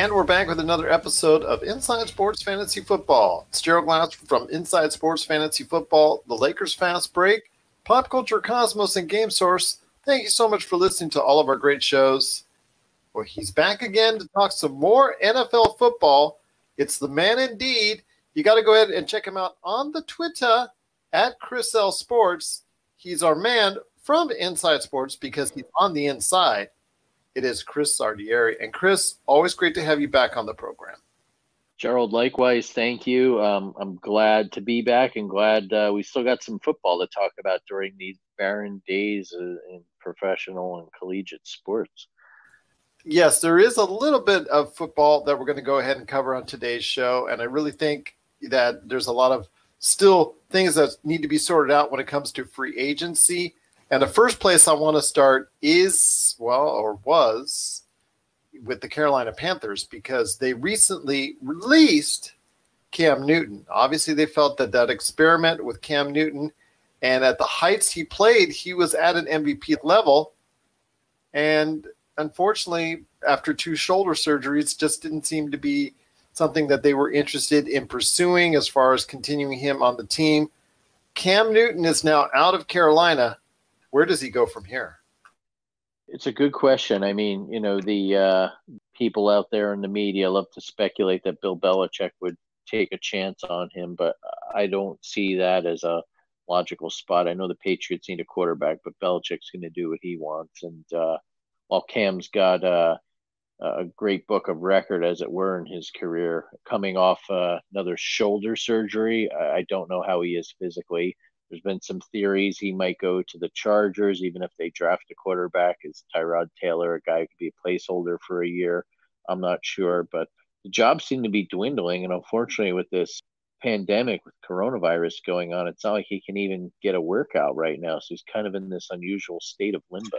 And we're back with another episode of Inside Sports Fantasy Football. It's Gerald Glass from Inside Sports Fantasy Football, the Lakers Fast Break, Pop Culture Cosmos, and Game Source. Thank you so much for listening to all of our great shows. Well, he's back again to talk some more NFL football. It's the man indeed. You got to go ahead and check him out on the Twitter at Chris L Sports. He's our man from Inside Sports because he's on the inside. It is Chris Sardieri. And Chris, always great to have you back on the program. Gerald, likewise, thank you. Um, I'm glad to be back and glad uh, we still got some football to talk about during these barren days uh, in professional and collegiate sports. Yes, there is a little bit of football that we're going to go ahead and cover on today's show. And I really think that there's a lot of still things that need to be sorted out when it comes to free agency. And the first place I want to start is, well, or was with the Carolina Panthers because they recently released Cam Newton. Obviously, they felt that that experiment with Cam Newton and at the heights he played, he was at an MVP level. And unfortunately, after two shoulder surgeries, just didn't seem to be something that they were interested in pursuing as far as continuing him on the team. Cam Newton is now out of Carolina where does he go from here? It's a good question. I mean, you know, the uh, people out there in the media love to speculate that Bill Belichick would take a chance on him, but I don't see that as a logical spot. I know the Patriots need a quarterback, but Belichick's going to do what he wants. And uh, while Cam's got uh, a great book of record, as it were, in his career, coming off uh, another shoulder surgery, I don't know how he is physically. There's been some theories he might go to the Chargers, even if they draft a quarterback. Is Tyrod Taylor a guy who could be a placeholder for a year? I'm not sure, but the jobs seem to be dwindling. And unfortunately, with this pandemic, with coronavirus going on, it's not like he can even get a workout right now. So he's kind of in this unusual state of limbo.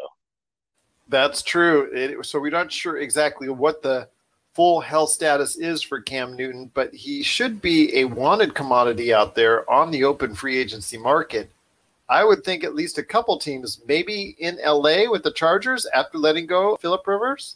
That's true. It, so we're not sure exactly what the full health status is for Cam Newton, but he should be a wanted commodity out there on the open free agency market. I would think at least a couple teams, maybe in LA with the Chargers after letting go Philip Rivers.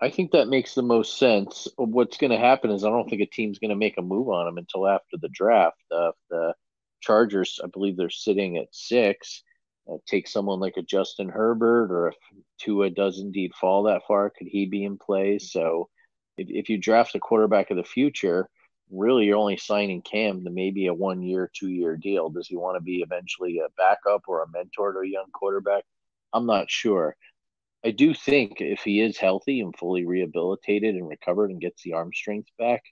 I think that makes the most sense. What's going to happen is I don't think a team's going to make a move on him until after the draft. Uh, the Chargers, I believe they're sitting at six. Uh, take someone like a Justin Herbert, or if Tua does indeed fall that far, could he be in play? So if, if you draft a quarterback of the future, really you're only signing Cam to maybe a one year, two year deal. Does he want to be eventually a backup or a mentor to a young quarterback? I'm not sure. I do think if he is healthy and fully rehabilitated and recovered and gets the arm strength back,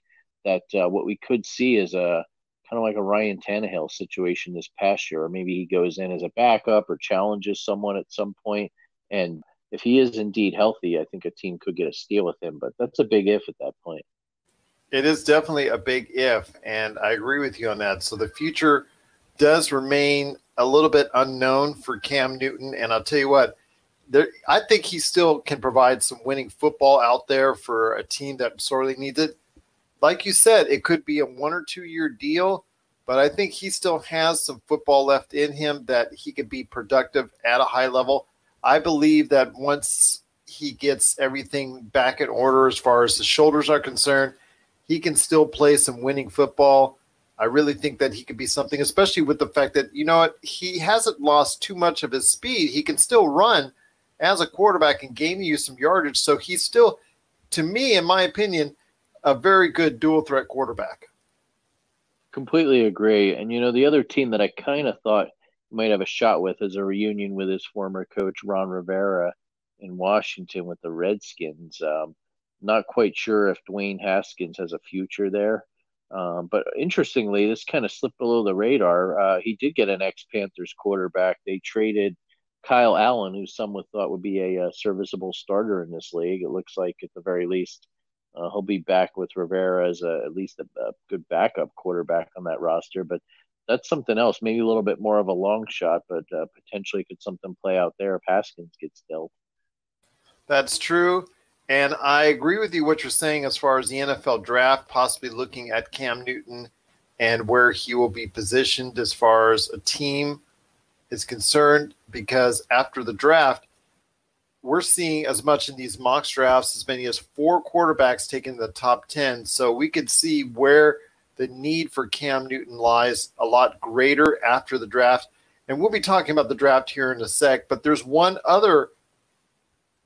that uh, what we could see is a kind of like a Ryan Tannehill situation this past year, or maybe he goes in as a backup or challenges someone at some point and if he is indeed healthy, I think a team could get a steal with him, but that's a big if at that point. It is definitely a big if, and I agree with you on that. So the future does remain a little bit unknown for Cam Newton, and I'll tell you what, there, I think he still can provide some winning football out there for a team that sorely needs it. Like you said, it could be a one or two year deal, but I think he still has some football left in him that he could be productive at a high level. I believe that once he gets everything back in order as far as the shoulders are concerned, he can still play some winning football. I really think that he could be something, especially with the fact that, you know what, he hasn't lost too much of his speed. He can still run as a quarterback and gain you some yardage. So he's still, to me, in my opinion, a very good dual threat quarterback. Completely agree. And, you know, the other team that I kind of thought might have a shot with is a reunion with his former coach Ron Rivera in Washington with the Redskins. Um, not quite sure if Dwayne Haskins has a future there. Um, but interestingly, this kind of slipped below the radar. Uh, he did get an ex Panthers quarterback. They traded Kyle Allen, who some would thought would be a, a, serviceable starter in this league. It looks like, at the very least, uh, he'll be back with Rivera as a, at least a, a, good backup quarterback on that roster. But that's something else. Maybe a little bit more of a long shot, but uh, potentially could something play out there if Haskins gets dealt. That's true. And I agree with you what you're saying as far as the NFL draft, possibly looking at Cam Newton and where he will be positioned as far as a team is concerned. Because after the draft, we're seeing as much in these mock drafts as many as four quarterbacks taken the top 10. So we could see where the need for Cam Newton lies a lot greater after the draft. And we'll be talking about the draft here in a sec. But there's one other,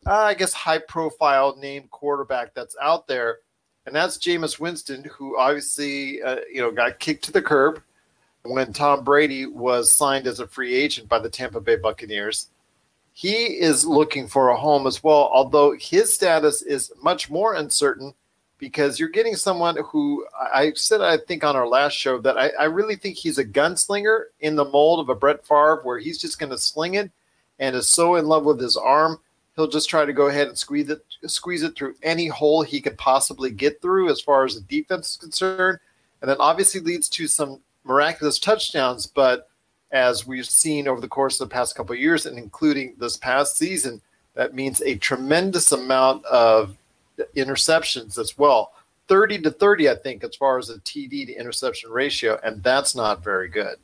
uh, I guess, high profile named quarterback that's out there. And that's Jameis Winston, who obviously, uh, you know, got kicked to the curb when Tom Brady was signed as a free agent by the Tampa Bay Buccaneers he is looking for a home as well, although his status is much more uncertain because you're getting someone who I said, I think on our last show, that I, I really think he's a gunslinger in the mold of a Brett Favre, where he's just going to sling it and is so in love with his arm, he'll just try to go ahead and squeeze it, squeeze it through any hole he could possibly get through as far as the defense is concerned. And then obviously leads to some miraculous touchdowns, but as we've seen over the course of the past couple of years, and including this past season, that means a tremendous amount of interceptions as well. 30 to 30, I think, as far as the TD to interception ratio, and that's not very good.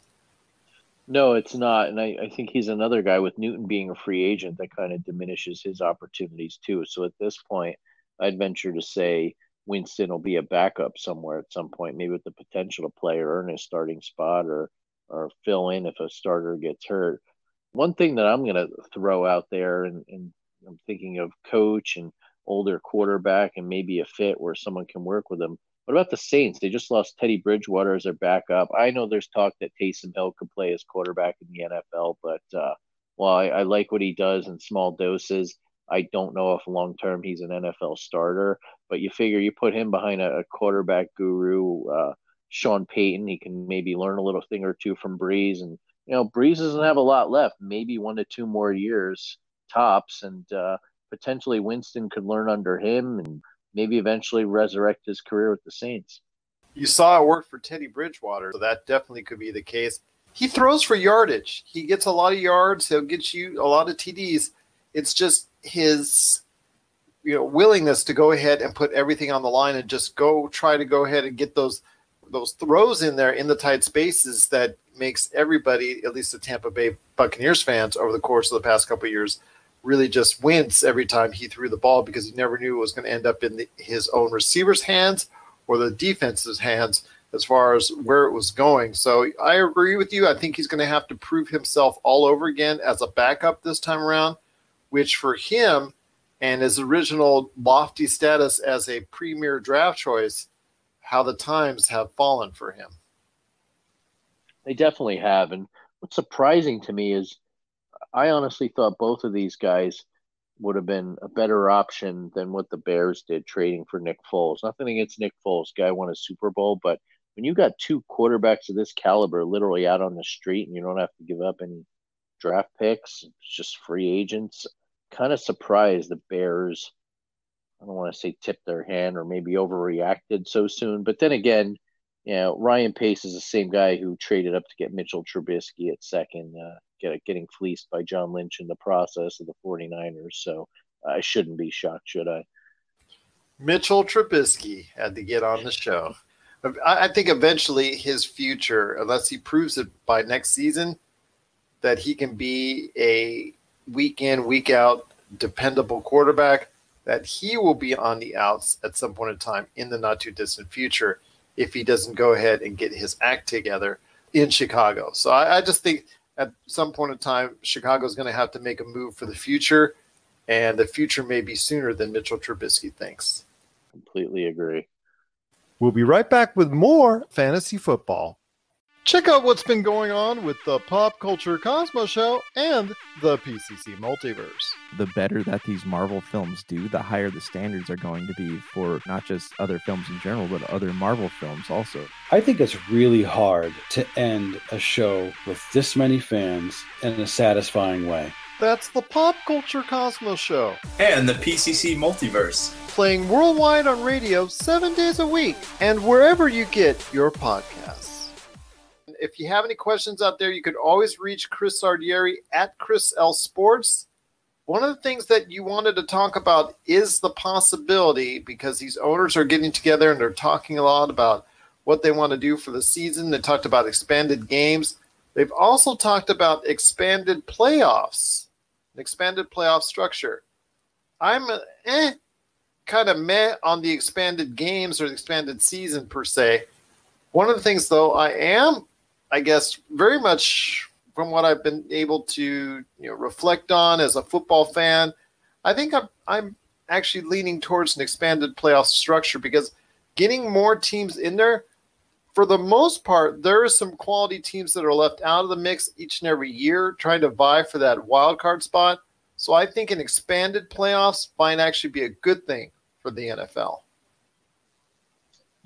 No, it's not. And I, I think he's another guy with Newton being a free agent that kind of diminishes his opportunities too. So at this point, I'd venture to say Winston will be a backup somewhere at some point, maybe with the potential to play or earn his starting spot or or fill in if a starter gets hurt. One thing that I'm going to throw out there, and, and I'm thinking of coach and older quarterback and maybe a fit where someone can work with them. What about the Saints? They just lost Teddy Bridgewater as their backup. I know there's talk that Taysom Hill could play as quarterback in the NFL, but uh, while I, I like what he does in small doses, I don't know if long term he's an NFL starter. But you figure you put him behind a, a quarterback guru, uh, Sean Payton. He can maybe learn a little thing or two from Brees. And, you know, Brees doesn't have a lot left, maybe one to two more years tops. And uh, potentially Winston could learn under him and maybe eventually resurrect his career with the Saints. You saw it work for Teddy Bridgewater, so that definitely could be the case. He throws for yardage. He gets a lot of yards. He'll get you a lot of TDs. It's just his you know willingness to go ahead and put everything on the line and just go try to go ahead and get those those throws in there in the tight spaces that makes everybody, at least the Tampa Bay Buccaneers fans, over the course of the past couple years, really just wince every time he threw the ball because he never knew it was going to end up in the, his own receiver's hands or the defense's hands as far as where it was going. So I agree with you. I think he's going to have to prove himself all over again as a backup this time around, which for him and his original lofty status as a premier draft choice how the times have fallen for him. They definitely have. And what's surprising to me is I honestly thought both of these guys would have been a better option than what the Bears did trading for Nick Foles. Nothing against Nick Foles, guy won a Super Bowl, but when you got two quarterbacks of this caliber literally out on the street and you don't have to give up any draft picks, just free agents, kind of surprised the Bears I don't want to say tipped their hand or maybe overreacted so soon. But then again, you know, Ryan Pace is the same guy who traded up to get Mitchell Trubisky at second, uh, get, getting fleeced by John Lynch in the process of the 49ers. So I shouldn't be shocked, should I? Mitchell Trubisky had to get on the show. I think eventually his future, unless he proves it by next season, that he can be a week in, week out dependable quarterback that he will be on the outs at some point in time in the not too distant future if he doesn't go ahead and get his act together in Chicago. So I, I just think at some point in time, Chicago is going to have to make a move for the future, and the future may be sooner than Mitchell Trubisky thinks. Completely agree. We'll be right back with more fantasy football. Check out what's been going on with the Pop Culture Cosmos Show and the PCC Multiverse. The better that these Marvel films do, the higher the standards are going to be for not just other films in general, but other Marvel films also. I think it's really hard to end a show with this many fans in a satisfying way. That's the Pop Culture Cosmos Show. And the PCC Multiverse. Playing worldwide on radio seven days a week and wherever you get your podcasts if you have any questions out there, you can always reach Chris Sardieri at Chris L Sports. One of the things that you wanted to talk about is the possibility because these owners are getting together and they're talking a lot about what they want to do for the season. They talked about expanded games. They've also talked about expanded playoffs, an expanded playoff structure. I'm eh, kind of meh on the expanded games or the expanded season per se. One of the things, though, I am, I guess, very much from what I've been able to you know reflect on as a football fan, I think I'm I'm actually leaning towards an expanded playoff structure because getting more teams in there, for the most part, there are some quality teams that are left out of the mix each and every year trying to vie for that wild card spot. So I think an expanded playoffs might actually be a good thing for the NFL.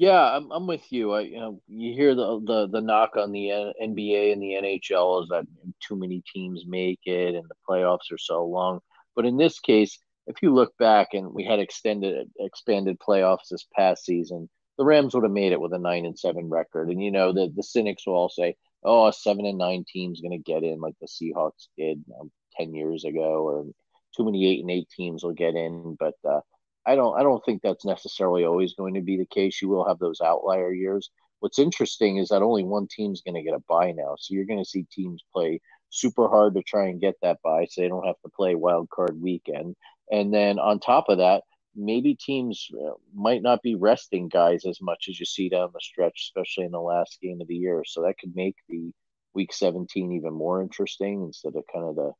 Yeah, I'm, I'm with you. I, you know, you hear the, the the knock on the NBA and the NHL is that too many teams make it and the playoffs are so long. But in this case, if you look back and we had extended expanded playoffs this past season, the Rams would have made it with a nine and seven record. And you know, the the cynics will all say, "Oh, a seven and nine team's going to get in like the Seahawks did ten years ago," or too many eight and eight teams will get in. But uh, I don't I don't think that's necessarily always going to be the case. You will have those outlier years. What's interesting is that only one team's going to get a buy now, so you're going to see teams play super hard to try and get that buy, so they don't have to play wild card weekend. And then on top of that, maybe teams uh, might not be resting guys as much as you see down the stretch, especially in the last game of the year. So that could make the week 17 even more interesting instead of kind of the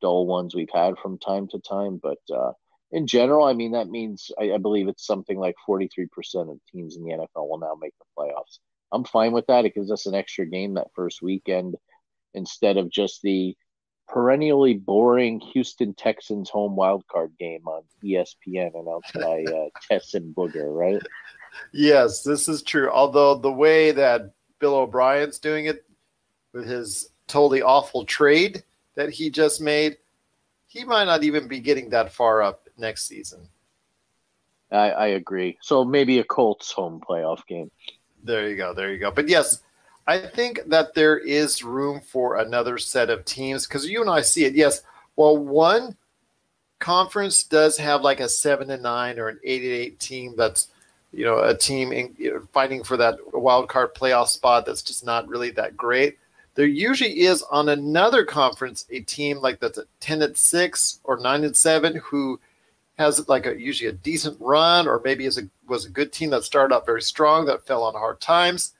dull ones we've had from time to time. But uh, in general, I mean, that means I, I believe it's something like 43% of teams in the NFL will now make the playoffs. I'm fine with that. It gives us an extra game that first weekend instead of just the perennially boring Houston Texans home wildcard game on ESPN announced by uh, Tess and Booger, right? Yes, this is true. Although the way that Bill O'Brien's doing it with his totally awful trade that he just made, he might not even be getting that far up next season. I, I agree. So maybe a Colts home playoff game. There you go. There you go. But yes, I think that there is room for another set of teams because you and I see it. Yes, well, one conference does have like a seven and nine or an eight and eight team that's you know a team in, you know, fighting for that wild card playoff spot that's just not really that great. There usually is on another conference a team like that's a ten and six or nine and seven who has like a usually a decent run, or maybe is a was a good team that started out very strong that fell on hard times.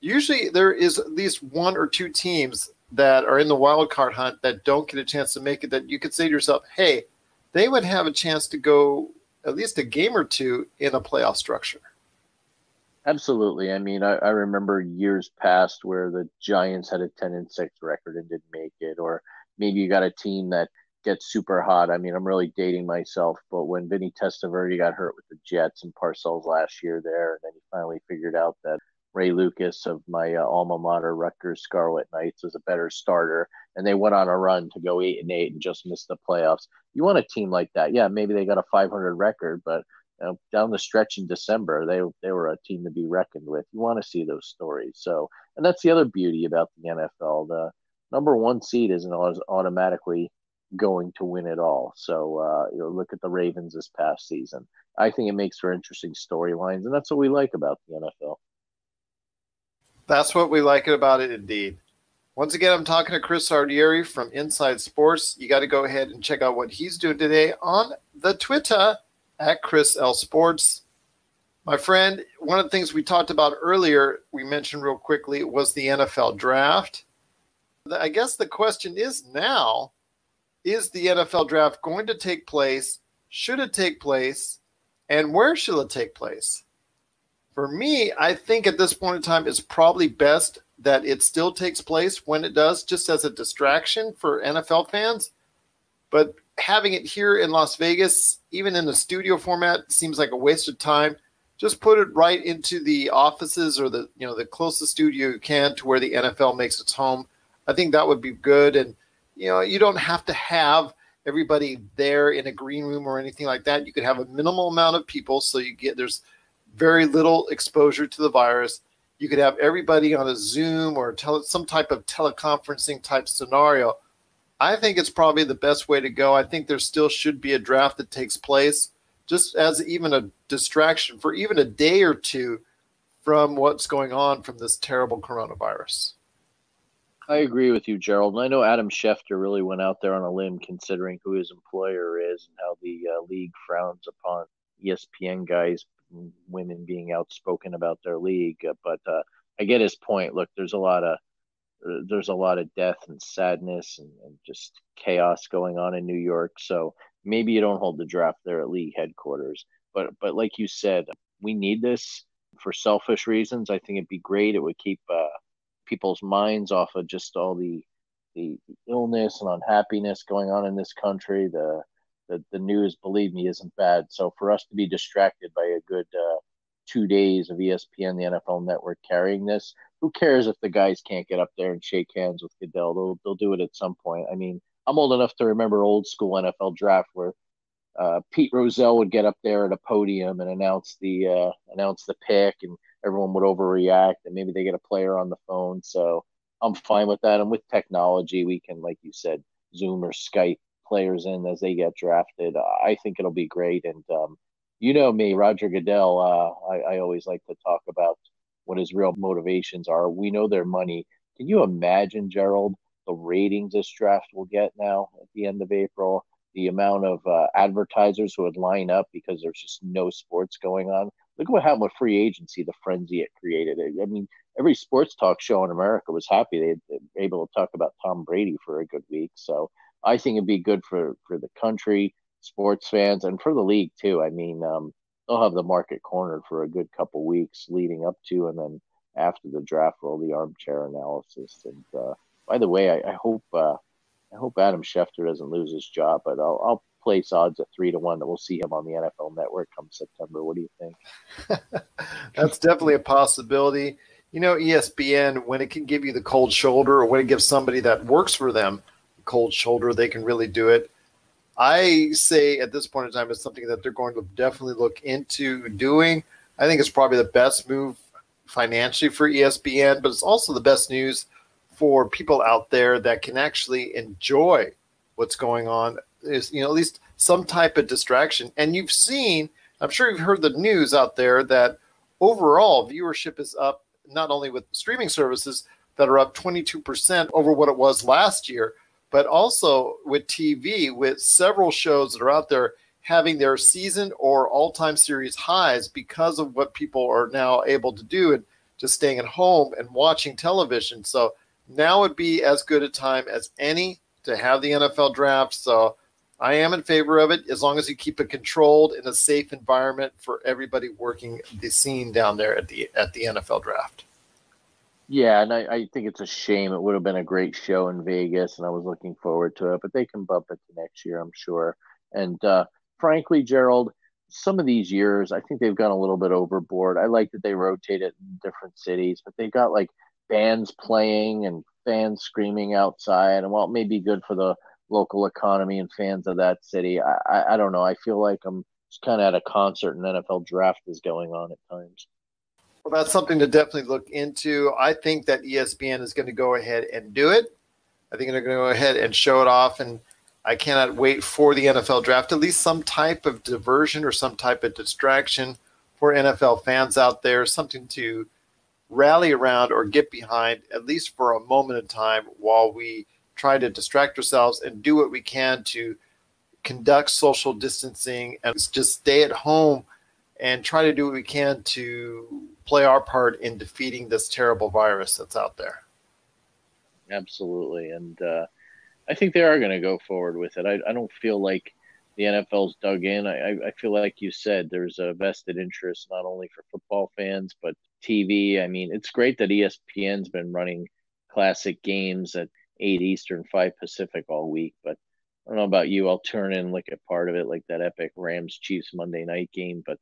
Usually, there is at least one or two teams that are in the wild card hunt that don't get a chance to make it. That you could say to yourself, "Hey, they would have a chance to go at least a game or two in a playoff structure." Absolutely. I mean, I, I remember years past where the Giants had a ten and six record and didn't make it, or maybe you got a team that get super hot. I mean, I'm really dating myself, but when Vinny Testaverde got hurt with the Jets and Parcells last year there, and then he finally figured out that Ray Lucas of my uh, alma mater, Rutgers Scarlet Knights, was a better starter, and they went on a run to go eight and eight and just missed the playoffs. You want a team like that? Yeah, maybe they got a 500 record, but you know, down the stretch in December, they they were a team to be reckoned with. You want to see those stories. So, and that's the other beauty about the NFL. The number one seed isn't automatically going to win it all. So uh, you know, look at the Ravens this past season. I think it makes for interesting storylines, and that's what we like about the NFL. That's what we like about it, indeed. Once again, I'm talking to Chris Ardieri from Inside Sports. You got to go ahead and check out what he's doing today on the Twitter at Chris L Sports. My friend, one of the things we talked about earlier, we mentioned real quickly, was the NFL draft. I guess the question is now is the NFL draft going to take place? Should it take place? And where should it take place? For me, I think at this point in time, it's probably best that it still takes place when it does, just as a distraction for NFL fans. But having it here in Las Vegas, even in the studio format, seems like a waste of time. Just put it right into the offices or the you know the closest studio you can to where the NFL makes its home. I think that would be good. And you know, you don't have to have everybody there in a green room or anything like that. You could have a minimal amount of people, so you get there's very little exposure to the virus. You could have everybody on a Zoom or tele, some type of teleconferencing type scenario. I think it's probably the best way to go. I think there still should be a draft that takes place just as even a distraction for even a day or two from what's going on from this terrible coronavirus. I agree with you, Gerald. And I know Adam Schefter really went out there on a limb considering who his employer is and how the uh, league frowns upon ESPN guys, women being outspoken about their league. Uh, but uh, I get his point. Look, there's a lot of there's a lot of death and sadness and, and, just chaos going on in New York. So maybe you don't hold the draft there at league headquarters. But but like you said, we need this for selfish reasons. I think it'd be great. It would keep uh, people's minds off of just all the the illness and unhappiness going on in this country. The the, the news, believe me, isn't bad. So for us to be distracted by a good uh, two days of ESPN, the NFL Network carrying this, who cares if the guys can't get up there and shake hands with Goodell? They'll they'll do it at some point. I mean, I'm old enough to remember old school NFL draft where uh, Pete Rozelle would get up there at a podium and announce the uh, announce the pick, and everyone would overreact, and maybe they get a player on the phone. So I'm fine with that. And with technology, we can, like you said, Zoom or Skype players in as they get drafted. I think it'll be great. And um, you know me, Roger Goodell. Uh, I, I always like to talk about what his real motivations are. We know their money. Can you imagine, Gerald, the ratings this draft will get now at the end of April? The amount of uh, advertisers who would line up because there's just no sports going on. Look what happened with free agency, the frenzy it created. I mean, every sports talk show in America was happy they were able to talk about Tom Brady for a good week. So I think it'd be good for for the country, sports fans, and for the league too. I mean, um, they'll have the market cornered for a good couple weeks leading up to, and then after the draft, all the armchair analysis. And uh, by the way, I, I hope uh, I hope Adam Schefter doesn't lose his job, but I'll, I'll place odds at three to one that we'll see him on the NFL Network come September. What do you think? That's definitely a possibility. You know, ESPN when it can give you the cold shoulder, or when it gives somebody that works for them the cold shoulder, they can really do it. I say at this point in time, it's something that they're going to definitely look into doing. I think it's probably the best move financially for ESPN, but it's also the best news for people out there that can actually enjoy what's going on. Is you know at least some type of distraction. And you've seen, I'm sure you've heard the news out there that overall viewership is up not only with streaming services that are up 22% over what it was last year, but also with TV, with several shows that are out there having their season or all time series highs because of what people are now able to do and just staying at home and watching television. So now would be as good a time as any to have the NFL draft. So I am in favor of it as long as you keep it controlled in a safe environment for everybody working the scene down there at the at the NFL draft. Yeah, and I, I, think it's a shame. It would have been a great show in Vegas, and I was looking forward to it. But they can bump it to next year, I'm sure. And uh, frankly, Gerald, some of these years, I think they've gone a little bit overboard. I like that they rotate it in different cities, but they've got like bands playing and fans screaming outside. And while it may be good for the local economy and fans of that city, I, I, I don't know. I feel like I'm just kind of at a concert and NFL draft is going on at times. Well, that's something to definitely look into. I think that ESPN is going to go ahead and do it. I think they're going to go ahead and show it off. And I cannot wait for the NFL draft, at least some type of diversion or some type of distraction for NFL fans out there, something to rally around or get behind, at least for a moment in time, while we try to distract ourselves and do what we can to conduct social distancing and just stay at home and try to do what we can to play our part in defeating this terrible virus that's out there. Absolutely. And uh, I think they are going to go forward with it. I, I don't feel like the NFL's dug in. I, I feel like you said there's a vested interest not only for football fans, but TV. I mean, it's great that ESPN's been running classic games at 8 Eastern, 5 Pacific all week, but I don't know about you. I'll turn in like a part of it, like that epic Rams Chiefs Monday night game, but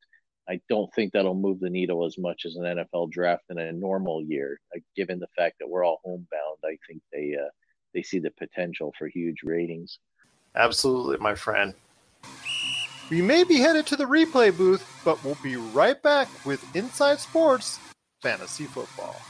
I don't think that'll move the needle as much as an NFL draft in a normal year. Like, given the fact that we're all homebound, I think they uh, they see the potential for huge ratings. Absolutely, my friend. We may be headed to the replay booth, but we'll be right back with Inside Sports Fantasy Football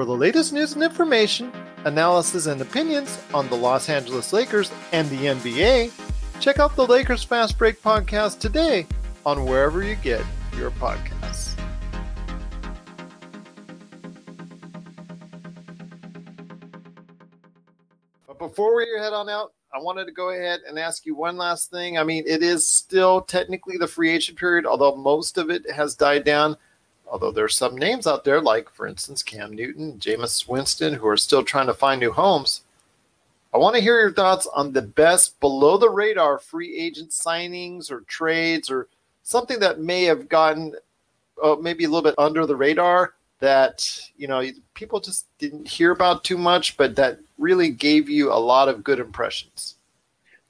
for the latest news and information, analysis and opinions on the Los Angeles Lakers and the NBA, check out the Lakers Fast Break podcast today on wherever you get your podcasts. But before we head on out, I wanted to go ahead and ask you one last thing. I mean, it is still technically the free agent period, although most of it has died down. Although there's some names out there, like for instance Cam Newton, Jameis Winston, who are still trying to find new homes. I want to hear your thoughts on the best below the radar free agent signings or trades or something that may have gotten uh, maybe a little bit under the radar that you know people just didn't hear about too much, but that really gave you a lot of good impressions.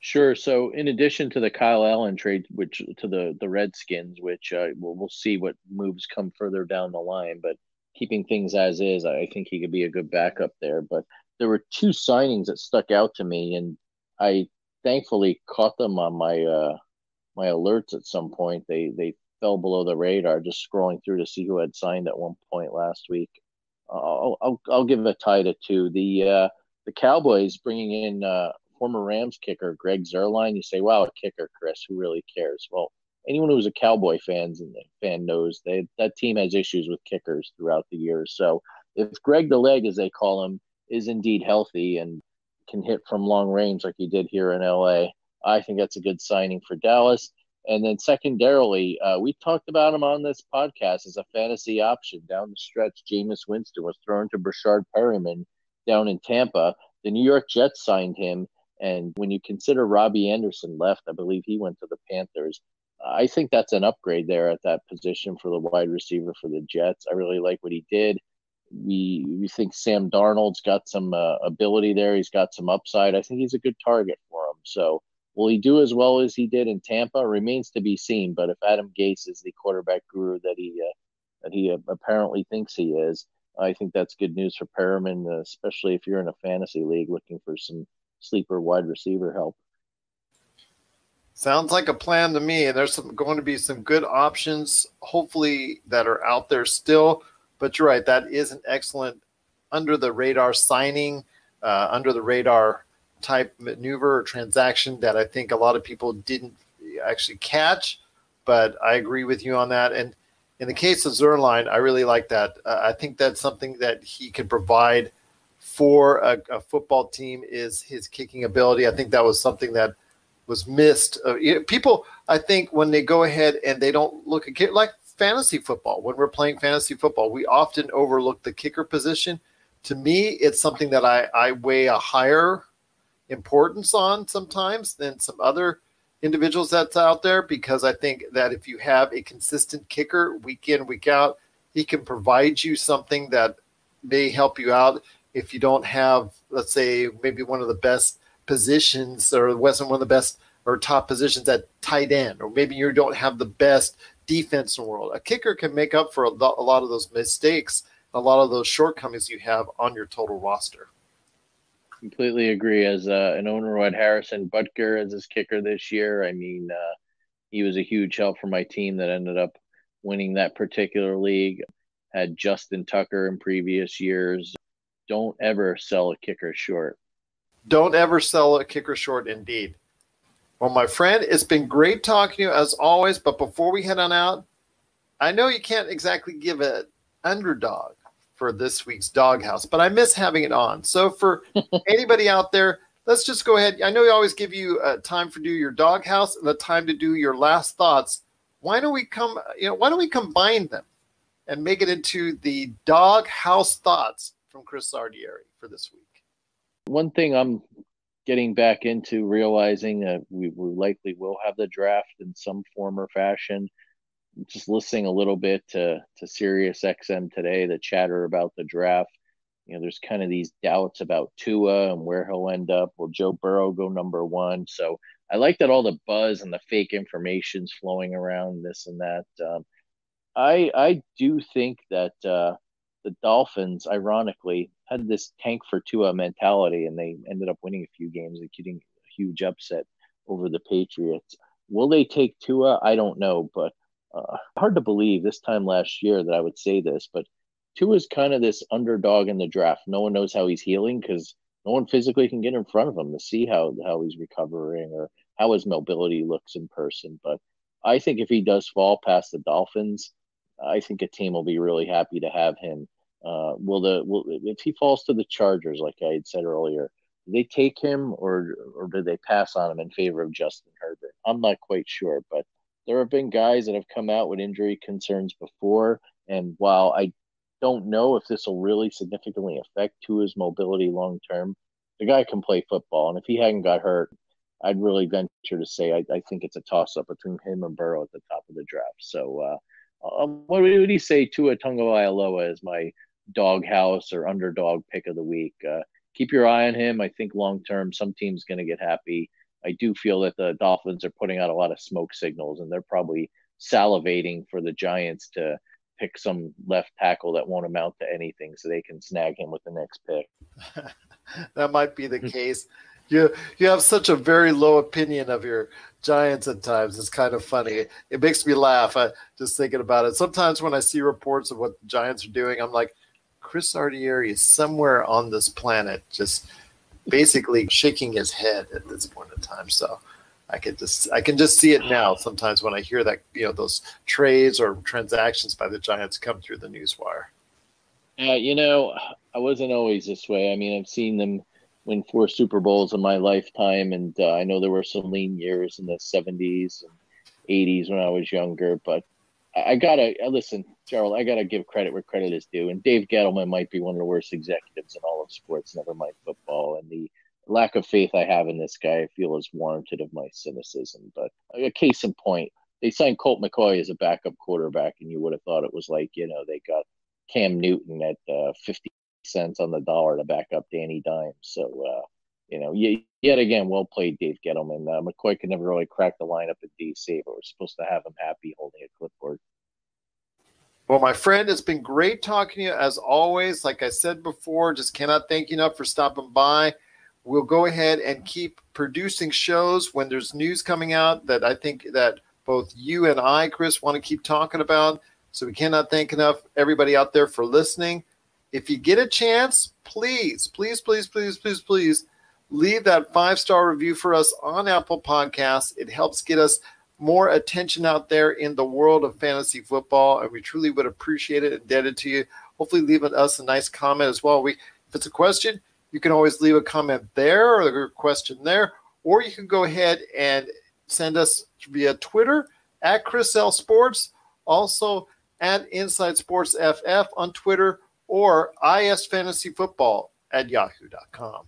Sure. So, in addition to the Kyle Allen trade, which to the the Redskins, which uh, we'll, we'll see what moves come further down the line, but keeping things as is, I think he could be a good backup there. But there were two signings that stuck out to me, and I thankfully caught them on my uh, my alerts at some point. They they fell below the radar, just scrolling through to see who had signed at one point last week. I'll I'll, I'll give a tie to two. The uh, the Cowboys bringing in uh, former Rams kicker Greg Zuerlein. You say, "Wow, a kicker, Chris? Who really cares?" Well, anyone who's a Cowboy fans and fan knows they that team has issues with kickers throughout the years. So if Greg the Leg, as they call him, is indeed healthy and can hit from long range like he did here in LA, I think that's a good signing for Dallas. And then secondarily, uh, we talked about him on this podcast as a fantasy option down the stretch. Jameis Winston was thrown to Breshad Perriman down in Tampa. The New York Jets signed him. And when you consider Robbie Anderson left, I believe he went to the Panthers. I think that's an upgrade there at that position for the wide receiver for the Jets. I really like what he did. We we think Sam Darnold's got some uh, ability there. He's got some upside. I think he's a good target for him. So Will he do as well as he did in Tampa? Remains to be seen. But if Adam Gase is the quarterback guru that he uh, that he uh, apparently thinks he is, I think that's good news for Perriman, uh, especially if you're in a fantasy league looking for some sleeper wide receiver help. Sounds like a plan to me. And there's some, going to be some good options, hopefully, that are out there still. But you're right, that is an excellent under the radar signing, uh, under the radar type maneuver or transaction that I think a lot of people didn't actually catch. But I agree with you on that. And in the case of Zuerlein, I really like that. Uh, I think that's something that he can provide for a, a, football team is his kicking ability. I think that was something that was missed. Uh, people, I think, when they go ahead and they don't look at like fantasy football, when we're playing fantasy football, we often overlook the kicker position. To me, it's something that I, I weigh a higher importance on sometimes than some other individuals that's out there because I think that if you have a consistent kicker week in, week out, he can provide you something that may help you out if you don't have, let's say, maybe one of the best positions or wasn't one of the best or top positions at tight end, or maybe you don't have the best defense in the world. A kicker can make up for a lot of those mistakes, a lot of those shortcomings you have on your total roster completely agree. As uh, an owner had Harrison Butker as his kicker this year, I mean, uh, he was a huge help for my team that ended up winning that particular league. Had Justin Tucker in previous years. Don't ever sell a kicker short. Don't ever sell a kicker short, indeed. Well, my friend, it's been great talking to you as always. But before we head on out, I know you can't exactly give an underdog for this week's doghouse, but I miss having it on. So for anybody out there, let's just go ahead. I know we always give you a time for do your doghouse and a time to do your last thoughts. Why don't we come? You know, why don't we combine them and make it into the doghouse thoughts from Chris Sardieri for this week? One thing I'm getting back into realizing that we, we likely will have the draft in some form or fashion just listening a little bit to to Sirius XM today, the chatter about the draft. You know, there's kind of these doubts about Tua and where he'll end up. Will Joe Burrow go number one? So I like that all the buzz and the fake information's flowing around this and that. Um, I I do think that uh, the Dolphins, ironically, had this tank for Tua mentality, and they ended up winning a few games, including a huge upset over the Patriots. Will they take Tua? I don't know, but uh, hard to believe this time last year that I would say this, but Tua is kind of this underdog in the draft. No one knows how he's healing because no one physically can get in front of him to see how how he's recovering or how his mobility looks in person. But I think if he does fall past the Dolphins, I think a team will be really happy to have him. Uh, will the will if he falls to the Chargers, like I had said earlier, they take him or or do they pass on him in favor of Justin Herbert? I'm not quite sure, but there have been guys that have come out with injury concerns before, and while I don't know if this will really significantly affect Tua's mobility long term, the guy can play football, and if he hadn't got hurt, I'd really venture to say I, I think it's a toss up between him and Burrow at the top of the draft. So, uh, um, what would he say? Tua Tagovailoa as my doghouse or underdog pick of the week. Uh, keep your eye on him. I think long term, some team's going to get happy. I do feel that the Dolphins are putting out a lot of smoke signals, and they're probably salivating for the Giants to pick some left tackle that won't amount to anything, so they can snag him with the next pick. that might be the case you you have such a very low opinion of your Giants at times. It's kind of funny. It makes me laugh. I just thinking about it. Sometimes when I see reports of what the Giants are doing, I'm like, Chris Artieri is somewhere on this planet, just basically shaking his head at this point in time. So I can just I can just see it now. Sometimes when I hear that you know those trades or transactions by the Giants come through the newswire. Yeah, you know, I wasn't always this way. I mean, I've seen them win four Super Bowls in my lifetime, and uh, I know there were some lean years in the '70s and '80s when I was younger. But I, I gotta uh, listen, Gerald. I gotta give credit where credit is due. And Dave Gettleman might be one of the worst executives in all of sports, never mind football. And the lack of faith I have in this guy, I feel, is warranted of my cynicism. But a case in point, they signed Colt McCoy as a backup quarterback, and you would have thought it was like you know they got Cam Newton at uh, 50 cents on the dollar to back up Danny Dimes. So, uh, you know, yet again, well played, Dave Gettleman. Uh, McCoy could never really crack the lineup at DC, but we're supposed to have him happy holding a clipboard. Well, my friend, it's been great talking to you as always. Like I said before, just cannot thank you enough for stopping by. We'll go ahead and keep producing shows when there's news coming out that I think that both you and I, Chris, want to keep talking about. So we cannot thank enough everybody out there for listening if you get a chance, please, please, please, please, please, please leave that five star review for us on Apple Podcasts. It helps get us more attention out there in the world of fantasy football, and we truly would appreciate it. Indebted to you. Hopefully, leave us a nice comment as well. We, if it's a question, you can always leave a comment there or a question there, or you can go ahead and send us via Twitter at Chris L Sports, also at Inside Sports FF on Twitter or isfantasyfootball at yahoo.com.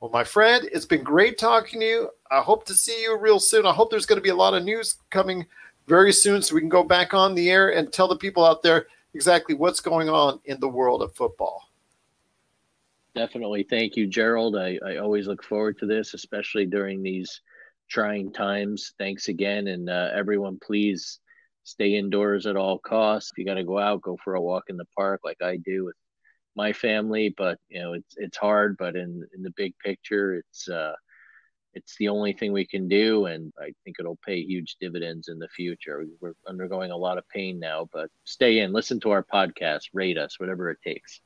Well, my friend, it's been great talking to you. I hope to see you real soon. I hope there's going to be a lot of news coming very soon so we can go back on the air and tell the people out there exactly what's going on in the world of football. Definitely. Thank you, Gerald. I, I always look forward to this, especially during these trying times. Thanks again. And uh, everyone, please stay indoors at all costs. If you got to go out, go for a walk in the park like I do with my family. But you know, it's it's hard. But in in the big picture, it's uh, it's the only thing we can do, and I think it'll pay huge dividends in the future. We're undergoing a lot of pain now, but stay in, listen to our podcast, rate us, whatever it takes.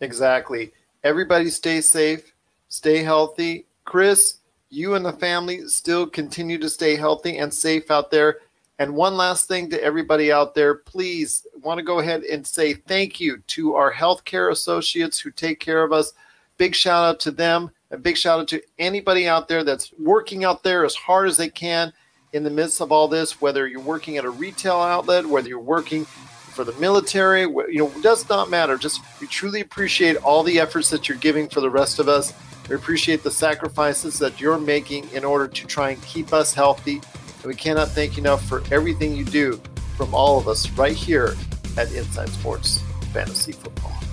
Exactly. Everybody, stay safe, stay healthy. Chris, you and the family still continue to stay healthy and safe out there. And one last thing to everybody out there, please want to go ahead and say thank you to our healthcare associates who take care of us. Big shout out to them. A big shout out to anybody out there that's working out there as hard as they can in the midst of all this, whether you're working at a retail outlet, whether you're working for the military, you know, it does not matter. Just we truly appreciate all the efforts that you're giving for the rest of us. We appreciate the sacrifices that you're making in order to try and keep us healthy and we cannot thank you enough for everything you do from all of us right here at Inside Sports Fantasy Football.